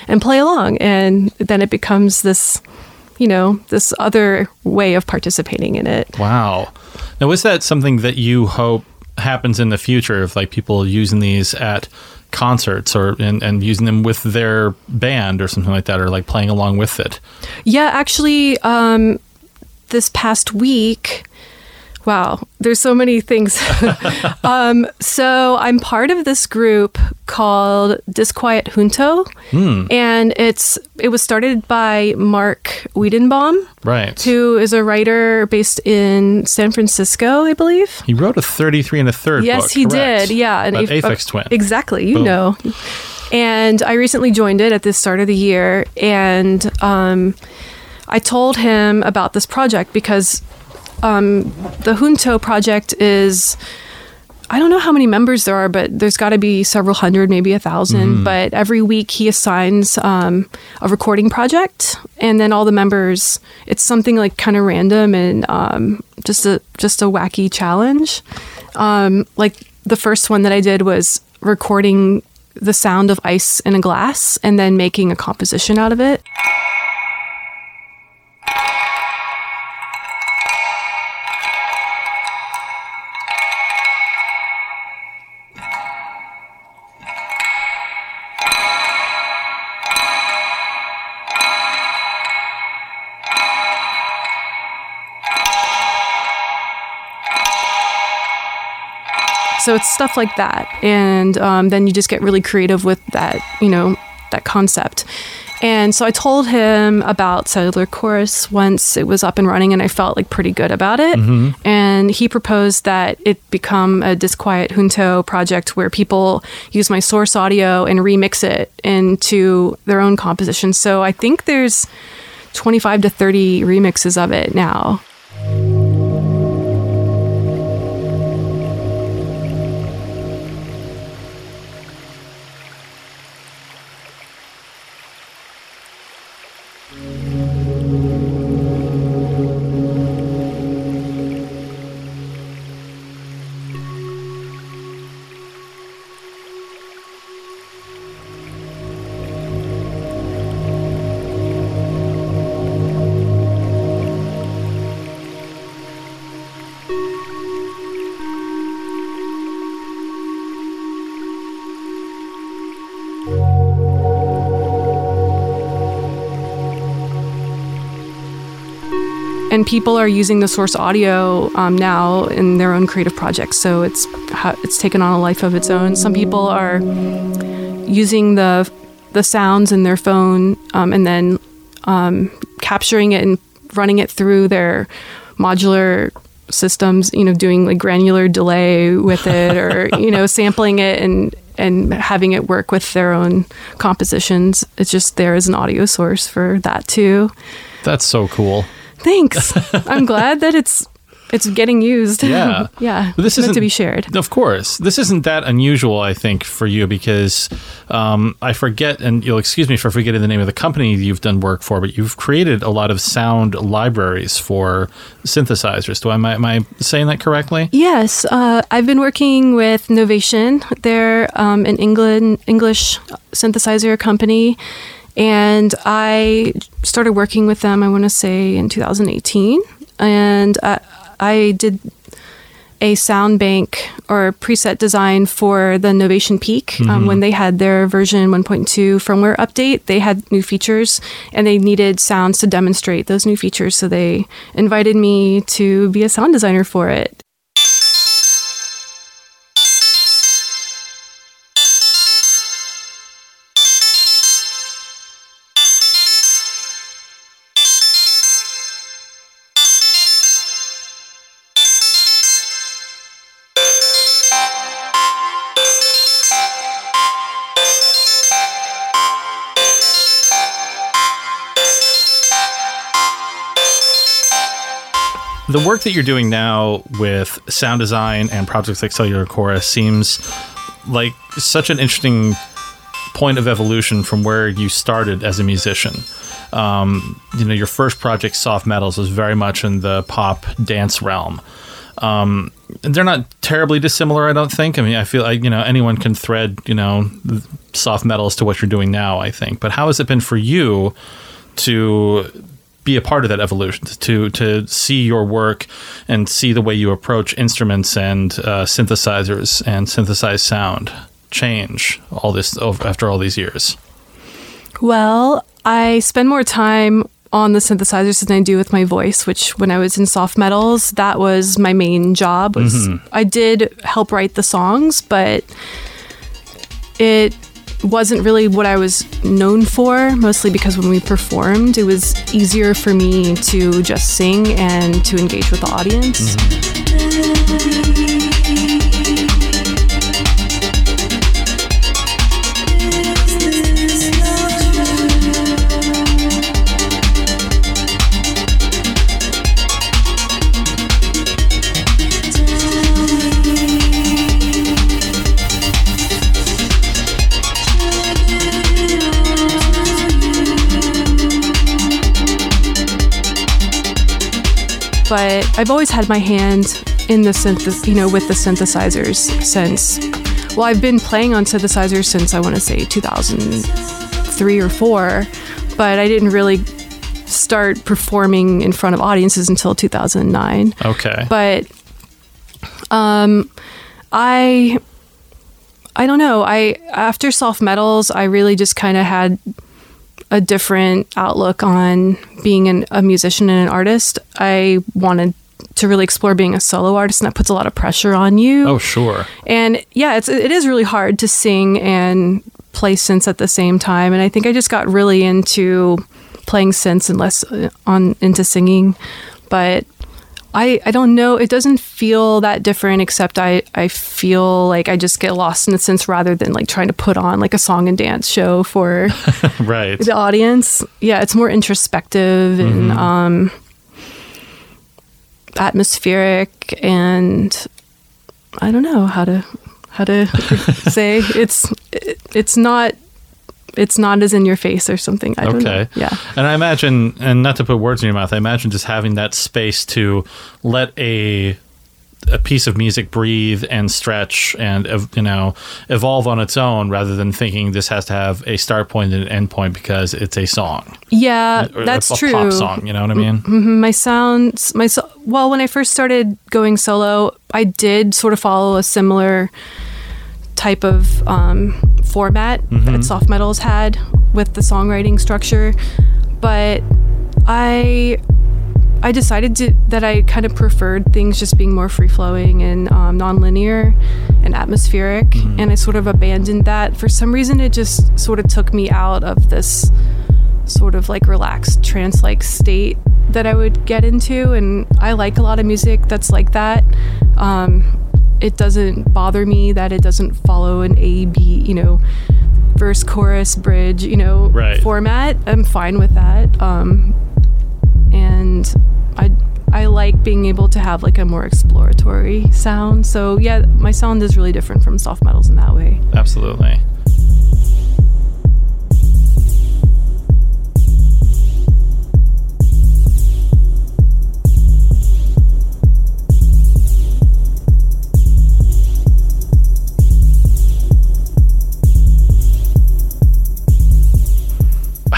S7: and play along and then it becomes this you know this other way of participating in it
S1: Wow. Now, is that something that you hope happens in the future of like people using these at concerts or and, and using them with their band or something like that or like playing along with it?
S7: yeah actually um this past week wow there's so many things [LAUGHS] um so i'm part of this group called disquiet junto
S1: Hmm.
S7: and it's it was started by Marc Weidenbaum
S1: Right.
S7: who is a writer based in San Francisco, I believe.
S1: He wrote a 33 and a third
S7: yes,
S1: book,
S7: he
S1: correct?
S7: did. Yeah,
S1: About
S7: Aph-
S1: Aphex Twin.
S7: Exactly, you
S1: Boom.
S7: know. And I recently joined it at the start of the year, and um, I told him about this project because um, the Junto project is. I don't know how many members there are, but there's got to be several hundred, maybe a thousand.
S8: Mhm.
S7: But every week he assigns um, a recording project, and then all the members. It's something like kind of random and um, just a just a wacky challenge. Um, like the first one that I did was recording the sound of ice in a glass and then making a composition out of it. So it's stuff like that, and um, then you just get really creative with that, you know, that concept. And so I told him about Cellular Chorus once it was up and running, and I felt like pretty good about it.
S8: Mhm.
S7: And he proposed that it become a Disquiet Junto project where people use my source audio and remix it into their own compositions. So I think there's 25 to 30 remixes of it now. And people are using the source audio um, now in their own creative projects. So it's it's taken on a life of its own. Some people are using the the sounds in their phone um, and then um, capturing it and running it through their modular systems. You know, doing like granular delay with it, or [LAUGHS] you know, sampling it and and having it work with their own compositions. It's just there as an audio source for that too.
S1: That's so cool.
S7: Thanks. I'm glad that it's it's getting used.
S1: Yeah. [LAUGHS]
S7: yeah.
S1: But this isn't
S7: to be shared.
S1: Of course, this isn't that unusual. I think for you because um, I forget, and you'll excuse me for forgetting the name of the company you've done work for, but you've created a lot of sound libraries for synthesizers. Do I am I, am I saying that correctly?
S7: Yes, uh, I've been working with Novation. They're um, an England English synthesizer company, and I started working with them. I want to say in 2018, and I, I did a sound bank or preset design for the Novation Peak um,
S8: Mhm.
S7: when they had their version 1.2 firmware update. They had new features and they needed sounds to demonstrate those new features. So they invited me to be a sound designer for it.
S1: The work that you're doing now with sound design and projects like Cellular Chorus seems like such an interesting point of evolution from where you started as a musician. Um, you know, your first project, Soft Metals, was very much in the pop dance realm. Um, they're not terribly dissimilar, I don't think. I mean, I feel like, you know, anyone can thread, you know, soft metals to what you're doing now, I think. But how has it been for you to be a part of that evolution, to to see your work and see the way you approach instruments and uh, synthesizers and synthesized sound change all this over, after all these years?
S7: Well, I spend more time on the synthesizers than I do with my voice, which when I was in soft metals, that was my main job. Was
S8: Mhm.
S7: I did help write the songs, but it wasn't really what I was known for, mostly because when we performed, it was easier for me to just sing and to engage with the audience. Mm-hmm. But I've always had my hand in the synth, you know, with the synthesizers since well, I've been playing on synthesizers since I want to say 2003 or four, but I didn't really start performing in front of audiences until 2009.
S1: Okay.
S7: But um, I I don't know. I after soft metals, I really just kind of had a different outlook on being an, a musician and an artist. I wanted to really explore being a solo artist, and that puts a lot of pressure on you.
S1: oh, sure.
S7: And yeah, it's it is really hard to sing and play synths at the same time. And I think I just got really into playing synths and less uh, on into singing. But I I don't know. It doesn't feel that different, except I I feel like I just get lost in the sense rather than like trying to put on like a song and dance show for [LAUGHS]
S1: Right.
S7: the audience. Yeah, it's more introspective and um, atmospheric, and I don't know how to how to [LAUGHS] say it's it's not it's not as in your face or something. I don't know.
S1: Okay.
S7: Yeah.
S1: And I imagine, and not to put words in your mouth, I imagine just having that space to let a a piece of music breathe and stretch and you know evolve on its own rather than thinking this has to have a start point and an end point because it's a song
S7: Yeah,
S1: or
S7: that's
S1: a, a
S7: true.
S1: pop song you know what i mean
S7: Mhm, my sounds my so- well when i first started going solo i did sort of follow a similar type of um, format that soft metals had with the songwriting structure but i i decided to, that i kind of preferred things just being more free flowing and um, non-linear and atmospheric and i sort of abandoned that for some reason it just sort of took me out of this sort of like relaxed trance like state that I would get into. And I like a lot of music that's like that. Um, it doesn't bother me that it doesn't follow an A, B, you know, verse, chorus, bridge, you know,
S1: Right.
S7: format. I'm fine with that. Um, and I, I like being able to have like a more exploratory sound. So yeah, my sound is really different from soft metals in that way.
S1: absolutely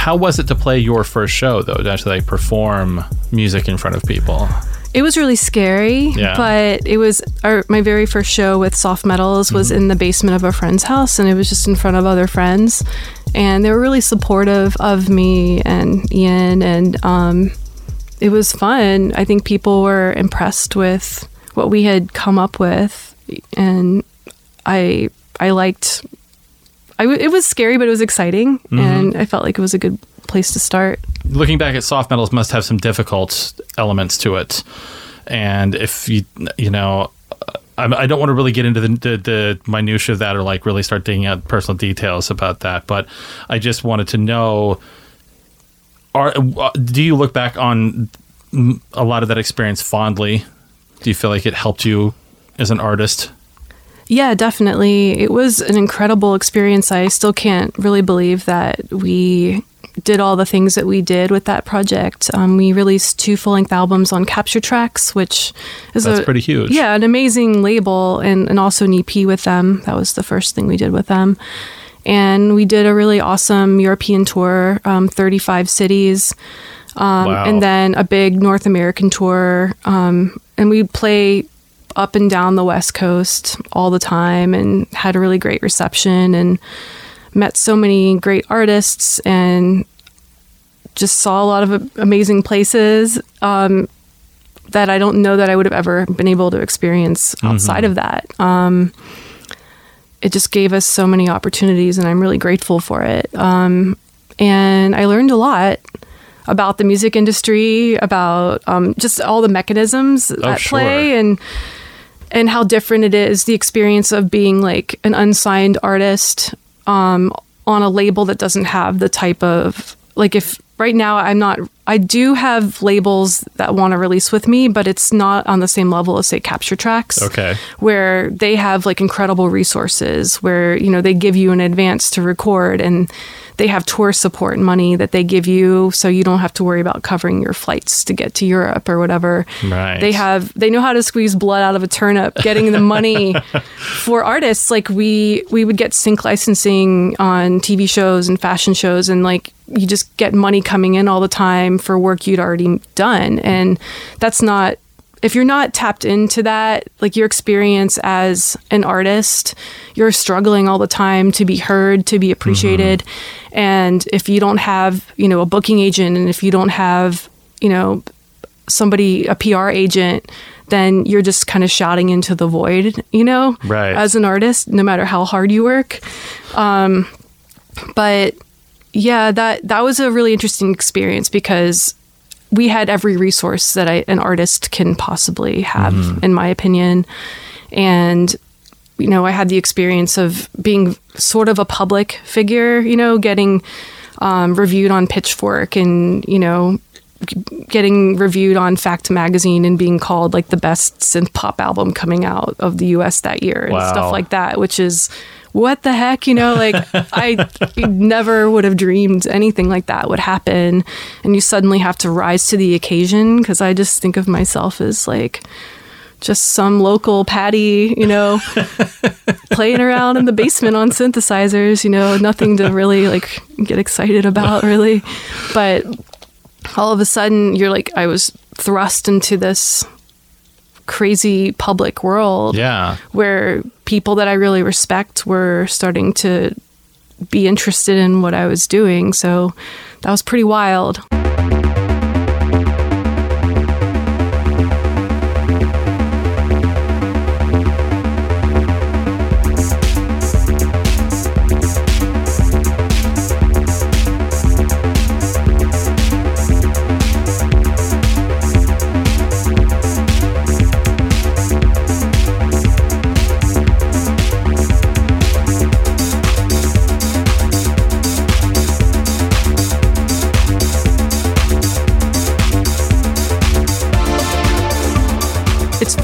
S1: how was it to play your first show though to actually like perform music in front of people
S7: It was really scary,
S1: Yeah.
S7: but it was our, my very first show with soft metals was
S1: Mm-hmm.
S7: in the basement of a friend's house, and it was just in front of other friends, and they were really supportive of me and Ian, and um, it was fun. I think people were impressed with what we had come up with, and I I liked. I w- it was scary, but it was exciting,
S1: Mm-hmm.
S7: and I felt like it was a good place to start.
S1: looking back at soft metals must have some difficult elements to it and if you you know I, I don't want to really get into the, the the minutia of that or like really start digging out personal details about that but i just wanted to know are uh, do you look back on a lot of that experience fondly do you feel like it helped you as an artist
S7: Yeah, definitely. It was an incredible experience. I still can't really believe that we did all the things that we did with that project. Um, we released two full length albums on Capture Tracks, which is
S1: That's
S7: a,
S1: pretty huge.
S7: Yeah, an amazing label, and, and also an EP with them. That was the first thing we did with them. And we did a really awesome European tour, um, 35 cities, um,
S1: Wow.
S7: and then a big North American tour. Um, and we play up and down the West Coast all the time and had a really great reception and met so many great artists and just saw a lot of amazing places um, that I don't know that I would have ever been able to experience outside of that. Um, it just gave us so many opportunities, and I'm really grateful for it. Um, and I learned a lot about the music industry, about um, just all the mechanisms at
S1: sure.
S7: play, and and how different it is the experience of being like an unsigned artist um, on a label that doesn't have the type of like if right now I'm not I do have labels that want to release with me, but it's not on the same level as say Capture Tracks.
S1: Okay.
S7: Where they have like incredible resources where, you know, they give you an advance to record and they have tour support money that they give you so you don't have to worry about covering your flights to get to Europe or whatever.
S1: Right.
S7: They have they know how to squeeze blood out of a turnip, getting the money [LAUGHS] for artists. Like we we would get sync licensing on TV shows and fashion shows and like you just get money coming in all the time for work you'd already done. And that's not if you're not tapped into that, like your experience as an artist, you're struggling all the time to be heard, to be appreciated. And if you don't have, you know, a booking agent and if you don't have, you know, somebody, a PR agent, then you're just kind of shouting into the void, you know,
S1: Right.
S7: as an artist, no matter how hard you work. Um, but yeah, that that was a really interesting experience because we had every resource that I, an artist can possibly have, in my opinion, and you know, I had the experience of being sort of a public figure, you know, getting um, reviewed on Pitchfork and you know getting reviewed on Fact Magazine and being called like the best synth pop album coming out of the US that year and
S1: Wow.
S7: stuff like that, which is what the heck, you know, like [LAUGHS] I never would have dreamed anything like that would happen. And you suddenly have to rise to the occasion because I just think of myself as like just some local Patty, you know, [LAUGHS] playing around in the basement on synthesizers, you know, nothing to really like get excited about, really. But all of a sudden, you're like, I was thrust into this crazy public world
S1: Yeah.
S7: where people that I really respect were starting to be interested in what I was doing. So that was pretty wild.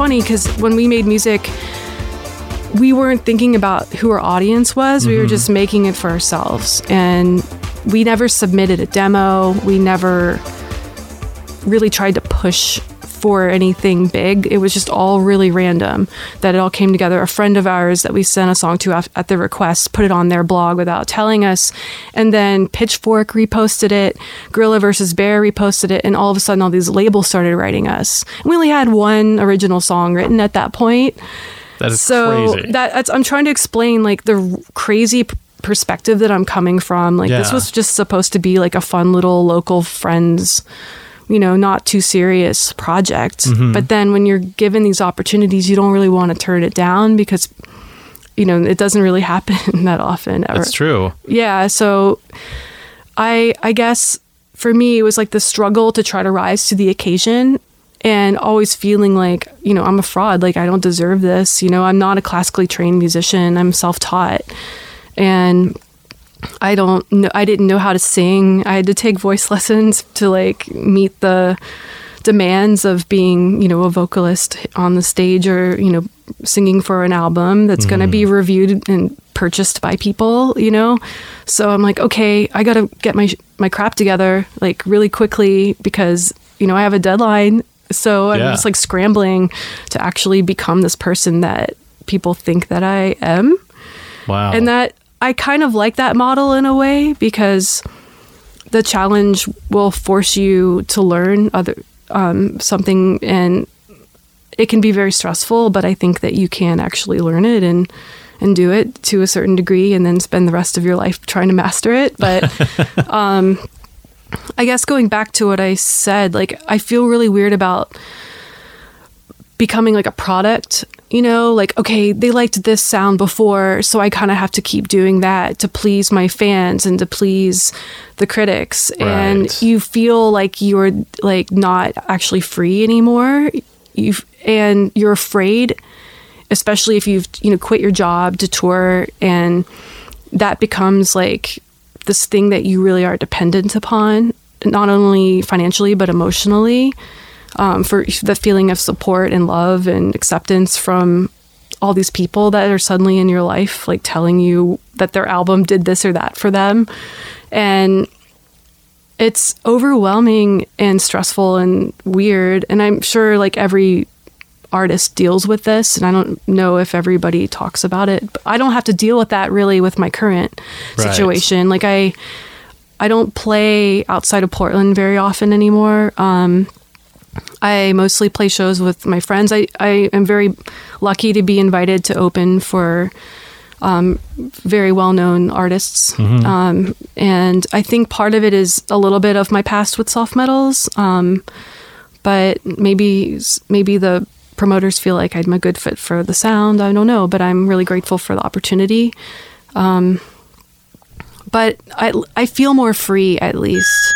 S7: Funny because when we made music, we weren't thinking about who our audience was. We were mm-hmm. just making it for ourselves. And we never submitted a demo. We never really tried to push for anything big. It was just all really random that it all came together. A friend of ours that we sent a song to af- at the request put it on their blog without telling us. And then Pitchfork reposted it, Gorilla versus Bear reposted it, and all of a sudden all these labels started writing us. And we only had one original song written at that point
S1: That is
S7: so
S1: crazy.
S7: that that's, I'm trying to explain like the r- crazy p- perspective that I'm coming from. Like this was just supposed to be like a fun little local friends, you know, not too serious project.
S1: Mm-hmm.
S7: But then when you're given these opportunities, you don't really want to turn it down because you know it doesn't really [LAUGHS] happen that often. Ever.
S1: That's true.
S7: Yeah, so I I guess for me it was like the struggle to try to rise to the occasion and always feeling like, you know, I'm a fraud, like I don't deserve this, you know, I'm not a classically trained musician, I'm self-taught. And I don't know I didn't know how to sing. I had to take voice [LAUGHS] lessons to like meet the demands of being, you know, a vocalist on the stage or, you know, singing for an album that's going to be mm-hmm. reviewed and purchased by people, you know. So I'm like, okay, I got to get my my crap together like really quickly because, you know, I have a deadline. So I'm
S1: Yeah.
S7: just like scrambling to actually become this person that people think that I am
S1: Wow.
S7: and that I kind of like that model in a way because the challenge will force you to learn other um, something and it can be very stressful but I think that you can actually learn it and and do it to a certain degree and then spend the rest of your life trying to master it. But [LAUGHS] um, I guess going back to what I said like I feel really weird about becoming like a product you know like okay they liked this sound before so i kind of have to keep doing that to please my fans and to please the critics. And you feel like you're like not actually free anymore. You and you're afraid especially if you've you know quit your job to tour and that becomes like this thing that you really are dependent upon not only financially but emotionally, um, for the feeling of support and love and acceptance from all these people that are suddenly in your life, like telling you that their album did this or that for them. And it's overwhelming and stressful and weird. And I'm sure like every artist deals with this and I don't know if everybody talks about it. But I don't have to deal with that really with my current
S1: Right.
S7: situation. Like I I don't play outside of Portland very often anymore. Um I mostly play shows with my friends. I, I am very lucky to be invited to open for um, very well known artists.
S8: Mhm.
S7: Um, and I think part of it is a little bit of my past with soft metals. Um, but maybe maybe the promoters feel like I'm a good fit for the sound. I don't know, but I'm really grateful for the opportunity. Um, but I, I feel more free at least.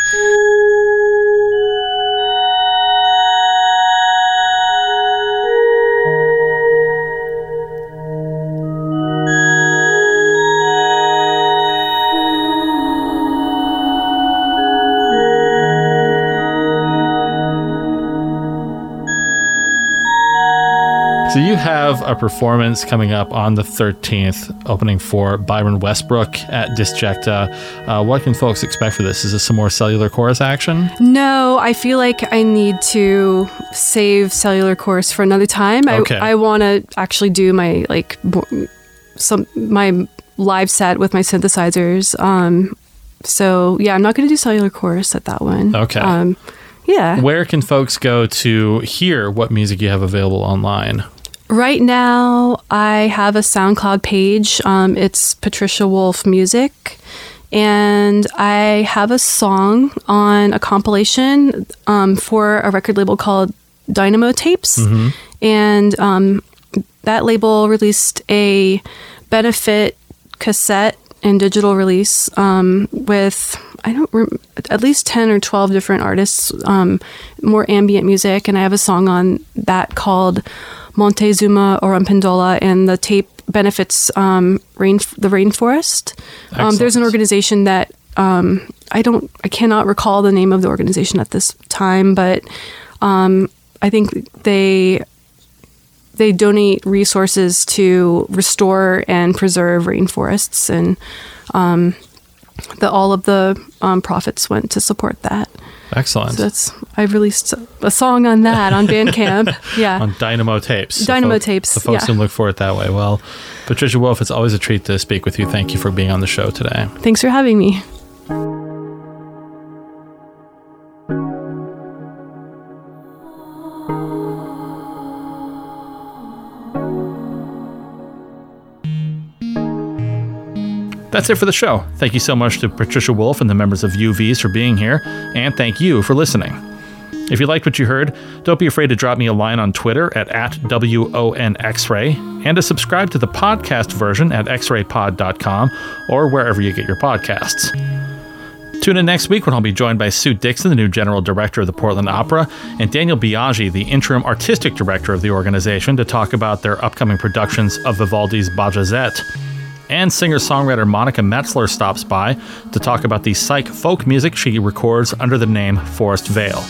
S1: So you have a performance coming up on the 13th, opening for Byron Westbrook at Disjecta. Uh, what can folks expect for this? Is this some more cellular chorus action?
S7: No, I feel like I need to save cellular chorus for another time.
S1: Okay.
S7: I, I want to actually do my like some my live set with my synthesizers. Um, so yeah, I'm not going to do cellular chorus at that one.
S1: Okay.
S7: Um, yeah.
S1: Where can folks go to hear what music you have available online?
S7: Right now, I have a SoundCloud page. Um, it's Patricia Wolf Music. And I have a song on a compilation um, for a record label called Dynamo Tapes.
S8: Mhm.
S7: And um, that label released a benefit cassette and digital release um, with I don't rem- at least ten or twelve different artists, um, more ambient music, and I have a song on that called Montezuma or Pindola, and the tape benefits um, rain the rainforest. Um, there's an organization that um, I don't I cannot recall the name of the organization at this time, but um, I think they they donate resources to restore and preserve rainforests, and um, the all of the um, profits went to support that.
S1: Excellent.
S7: So that's I've released a song on that on Bandcamp. [LAUGHS] yeah,
S1: on Dynamo Tapes. So
S7: Dynamo
S1: folk-
S7: Tapes,
S1: So folks
S7: yeah.
S1: can look for it that way. Well, Patricia Wolf, it's always a treat to speak with you. Thank you for being on the show today.
S7: thanks for having me.
S1: That's it for the show. Thank you so much to Patricia Wolf and the members of UVs for being here, and thank you for listening. If you liked what you heard, don't be afraid to drop me a line on Twitter at, at WONXray and to subscribe to the podcast version at xraypod.com or wherever you get your podcasts. Tune in next week when I'll be joined by Sue Dixon, the new general director of the Portland Opera, and Daniel Biaggi, the interim artistic director of the organization, to talk about their upcoming productions of Vivaldi's Bajazet. And singer songwriter Monica Metzler stops by to talk about the psych folk music she records under the name Forest Vale.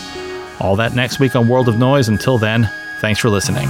S1: All that next week on World of Noise. Until then, thanks for listening.